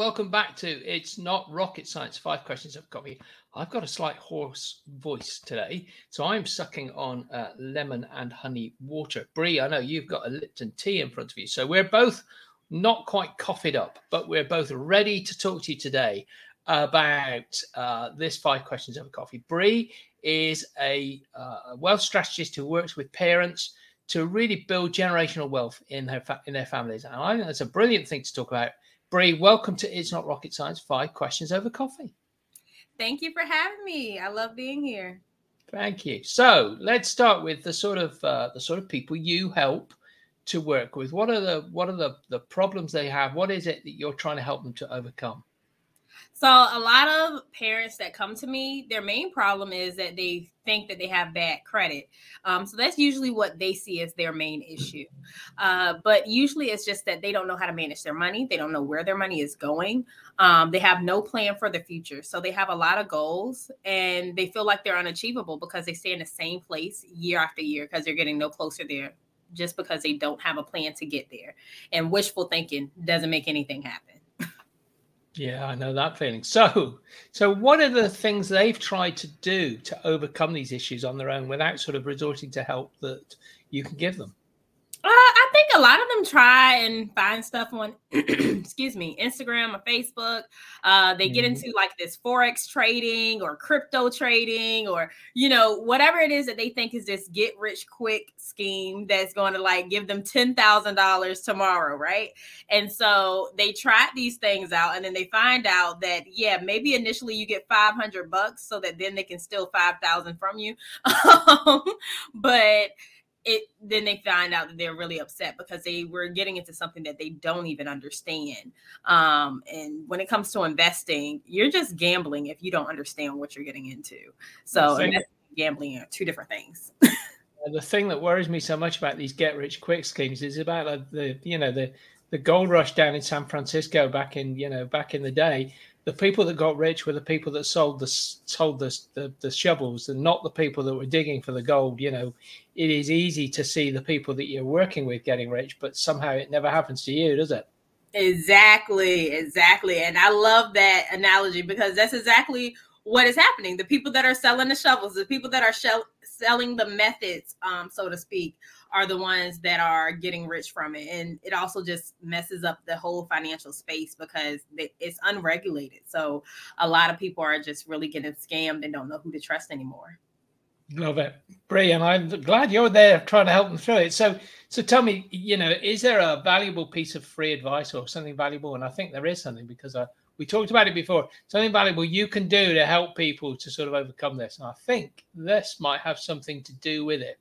Welcome back to It's Not Rocket Science Five Questions of Coffee. I've got a slight hoarse voice today, so I'm sucking on uh, lemon and honey water. Bri, I know you've got a Lipton tea in front of you, so we're both not quite coffeed up, but we're both ready to talk to you today about uh, this five questions over coffee. Bri is a uh, wealth strategist who works with parents to really build generational wealth in their fa- in their families, and I think that's a brilliant thing to talk about Bri, welcome to It's Not Rocket Science Five Questions Over Coffee. Thank you for having me. I love being here. Thank you. So let's start with the sort of uh, the sort of people you help to work with. What are the what are the the problems they have? What is it that you're trying to help them to overcome? So a lot of parents that come to me, their main problem is that they think that they have bad credit. Um, so that's usually what they see as their main issue. Uh, but usually it's just that they don't know how to manage their money. They don't know where their money is going. Um, they have no plan for the future. So they have a lot of goals and they feel like they're unachievable because they stay in the same place year after year because they're getting no closer there just because they don't have a plan to get there. And wishful thinking doesn't make anything happen. Yeah, I know that feeling. So, so what are the things they've tried to do to overcome these issues on their own without sort of resorting to help that you can give them? I think a lot of them try and find stuff on, excuse me, Instagram or Facebook. Uh, they get mm-hmm. into like this forex trading or crypto trading or you know whatever it is that they think is this get rich quick scheme that's going to like give them ten thousand dollars tomorrow, right? And so they try these things out, and then they find out that yeah, maybe initially you get five hundred bucks, so that then they can steal five thousand from you, but it then they find out that they're really upset because they were getting into something that they don't even understand. Um, and when it comes to investing you're just gambling if you don't understand what you're getting into. So gambling are two different things. The thing that worries me so much about these get rich quick schemes is about uh, the you know the the gold rush down in San Francisco back in you know back in the day the people that got rich were the people that sold the sold the, the, the shovels and not the people that were digging for the gold you know. It is easy to see the people that you're working with getting rich but somehow it never happens to you does it? Exactly exactly. And i love that analogy because that's exactly what is happening. The people that are selling the shovels the people that are shell- selling the methods um so to speak are the ones that are getting rich from it. And it also just messes up the whole financial space because it's unregulated. So a lot of people are just really getting scammed and don't know who to trust anymore. Love it, brilliant. I'm glad you're there trying to help them through it. So, so tell me, you know, is there a valuable piece of free advice or something valuable? And I think there is something because I, we talked about it before. Something valuable you can do to help people to sort of overcome this. And I think this might have something to do with it.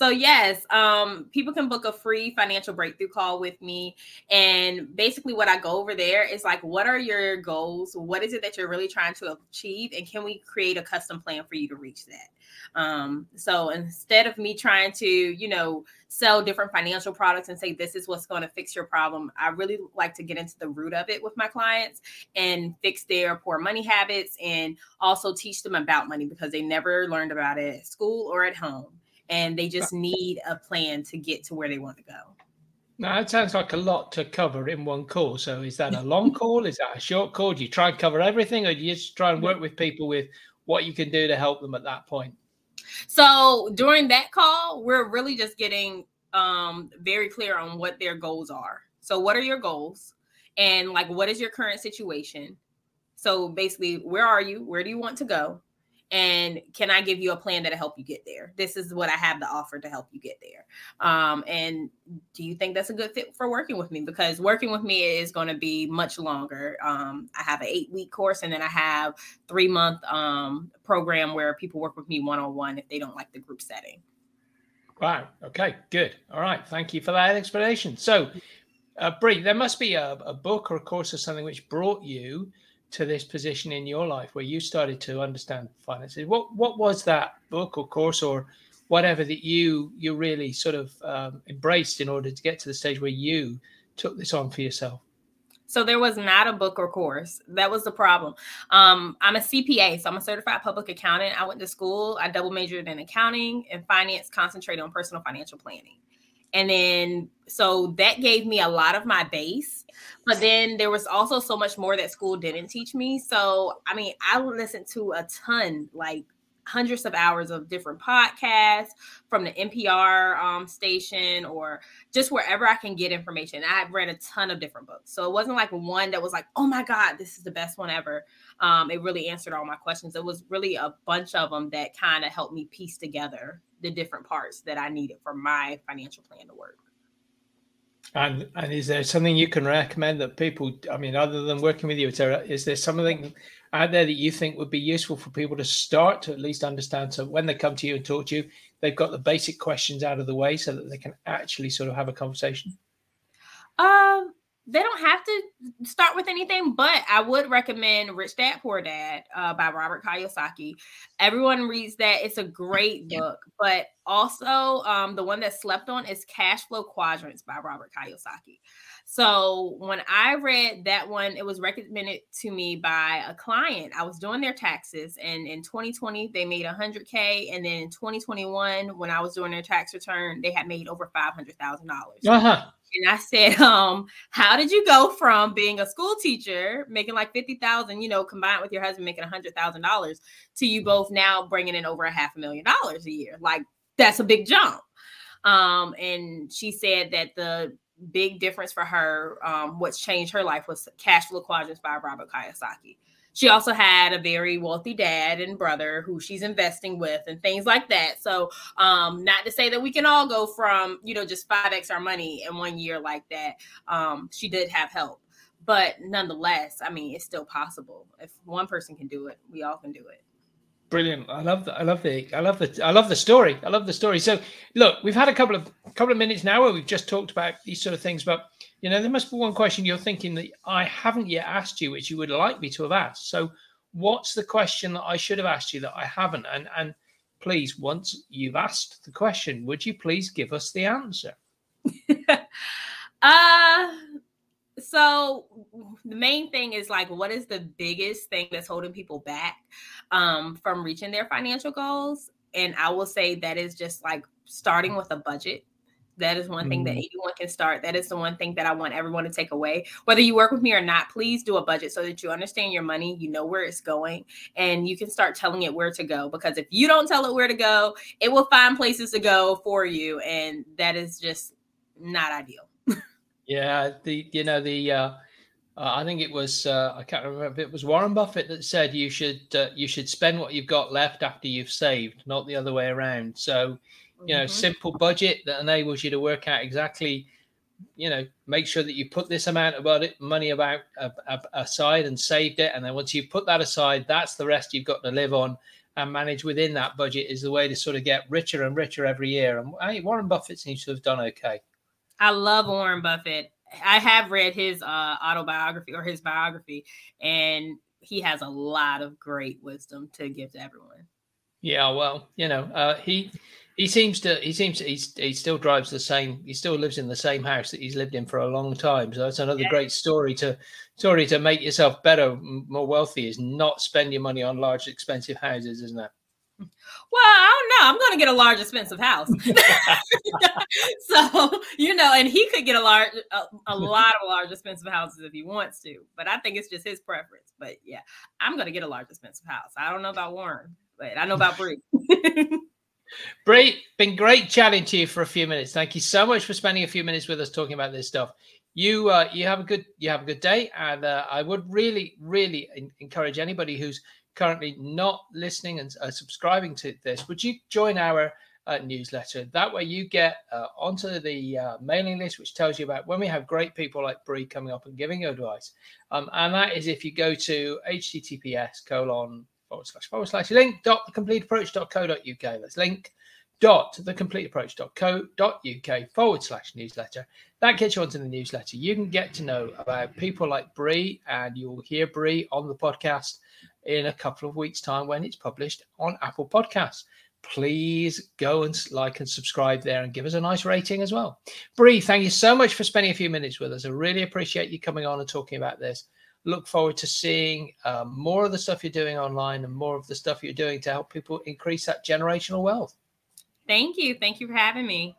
So yes, um, people can book a free financial breakthrough call with me, and basically what I go over there is like, what are your goals? What is it that you're really trying to achieve, and can we create a custom plan for you to reach that? Um, so instead of me trying to, you know, sell different financial products and say this is what's going to fix your problem, I really like to get into the root of it with my clients and fix their poor money habits, and also teach them about money because they never learned about it at school or at home and they just need a plan to get to where they want to go. Now, that sounds like a lot to cover in one call. So, is that a long call? Is that a short call? Do you try and cover everything, or do you just try and work with people with what you can do to help them at that point? So, during that call, we're really just getting um, very clear on what their goals are. So, what are your goals? And, like, what is your current situation? So, basically, where are you? Where do you want to go? And can i give you a plan that'll help you get there? This is what i have to offer to help you get there. Um, and do you think that's a good fit for working with me? Because working with me is going to be much longer. Um, i have an eight week course and then i have three month um, program where people work with me one-on-one if they don't like the group setting. Wow okay good. All right. Thank you for that explanation. So uh, Bri, there must be a, a book or a course or something which brought you to this position in your life where you started to understand finances? What what was that book or course or whatever that you you really sort of um, embraced in order to get to the stage where you took this on for yourself? So there was not a book or course. That was the problem. Um, i'm a cpa so i'm a certified public accountant. I went to school. I double majored in accounting and finance concentrated on personal financial planning and then so that gave me a lot of my base. But then there was also so much more that school didn't teach me. So I mean, I listened to a ton, like hundreds of hours of different podcasts from the NPR um, station or just wherever I can get information. I've read a ton of different books. So it wasn't like one that was like, oh my God, this is the best one ever. Um, it really answered all my questions. It was really a bunch of them that kind of helped me piece together the different parts that I needed for my financial plan to work. And and is there something you can recommend that people? I mean, other than working with you, Tara, is there something out there that you think would be useful for people to start to at least understand? So when they come to you and talk to you, they've got the basic questions out of the way, so that they can actually sort of have a conversation. Um, they don't have to start with anything, but I would recommend Rich Dad Poor Dad uh, by Robert Kiyosaki. Everyone reads that; it's a great book. But also, um, the one that slept on is Cash Flow Quadrants by Robert Kiyosaki. So when I read that one, it was recommended to me by a client. I was doing their taxes, and in 2020 they made 100k, and then in 2021, when I was doing their tax return, they had made over 500 thousand dollars. Uh-huh. And I said, um, how did you go from being a school teacher making like 50,000, you know, combined with your husband making a $100,000 to you both now bringing in over a half a million dollars a year? Like that's a big jump. Um, and she said that the big difference for her, um, what's changed her life was Cash Flow Quadrants by Robert Kiyosaki. She also had a very wealthy dad and brother who she's investing with and things like that. So, um, not to say that we can all go from, you know, just 5x our money in one year like that. Um, she did have help. But nonetheless, I mean, it's still possible. If one person can do it, we all can do it. Brilliant. I love that. I love the I love the I love the story. I love the story. So look, we've had a couple of couple of minutes now where we've just talked about these sort of things, but you know, there must be one question you're thinking that I haven't yet asked you, which you would like me to have asked. So what's the question that I should have asked you that I haven't? And and please, once you've asked the question, would you please give us the answer? uh so the main thing is like what is the biggest thing that's holding people back um, from reaching their financial goals and i will say that is just like starting with a budget that is one thing that mm-hmm. anyone can start. That is the one thing that I want everyone to take away. Whether you work with me or not, please do a budget so that you understand your money, you know where it's going, and you can start telling it where to go. Because if you don't tell it where to go, it will find places to go for you. And that is just not ideal. Yeah, the you know the uh, uh, I think it was uh, I can't remember if it was Warren Buffett that said you should uh, you should spend what you've got left after you've saved, not the other way around. So you know, mm-hmm. simple budget that enables you to work out exactly, you know, make sure that you put this amount of money about aside and saved it, and then once you put that aside, that's the rest you've got to live on and manage within that budget is the way to sort of get richer and richer every year. And hey, Warren Buffett seems to have done okay. I love Warren Buffett. I have read his uh, autobiography or his biography, and he has a lot of great wisdom to give to everyone. Yeah, well, you know, uh, he he seems to he seems to, he's, he still drives the same. He still lives in the same house that he's lived in for a long time. So that's another yeah. great story to story to make yourself better, more wealthy. Is not spend your money on large, expensive houses, isn't it? Well, I don't know. I'm going to get a large, expensive house. so you know, and he could get a large, a, a, lot of large, expensive houses if he wants to. But I think it's just his preference. But yeah, I'm going to get a large, expensive house. I don't know about Warren, but I know about Bri. Bri, been great chatting to you for a few minutes. Thank you so much for spending a few minutes with us talking about this stuff. You uh, you have a good you have a good day, and uh, I would really really encourage anybody who's currently not listening and uh, subscribing to this, would you join our uh, newsletter? That way, you get uh, onto the uh, mailing list, which tells you about when we have great people like Bri coming up and giving you advice. Um, and that is if you go to https colon forward slash forward slash link dot thecompleteapproach dot co dot uk. That's link dot thecompleteapproach.co.uk forward slash newsletter. That gets you onto the newsletter. You can get to know about people like Bri, and you'll hear Bri on the podcast in a couple of weeks' time when it's published on Apple Podcasts. Please go and like and subscribe there and give us a nice rating as well. Bri, thank you so much for spending a few minutes with us. I really appreciate you coming on and talking about this. Look forward to seeing um, more of the stuff you're doing online and more of the stuff you're doing to help people increase that generational wealth. Thank you. Thank you for having me.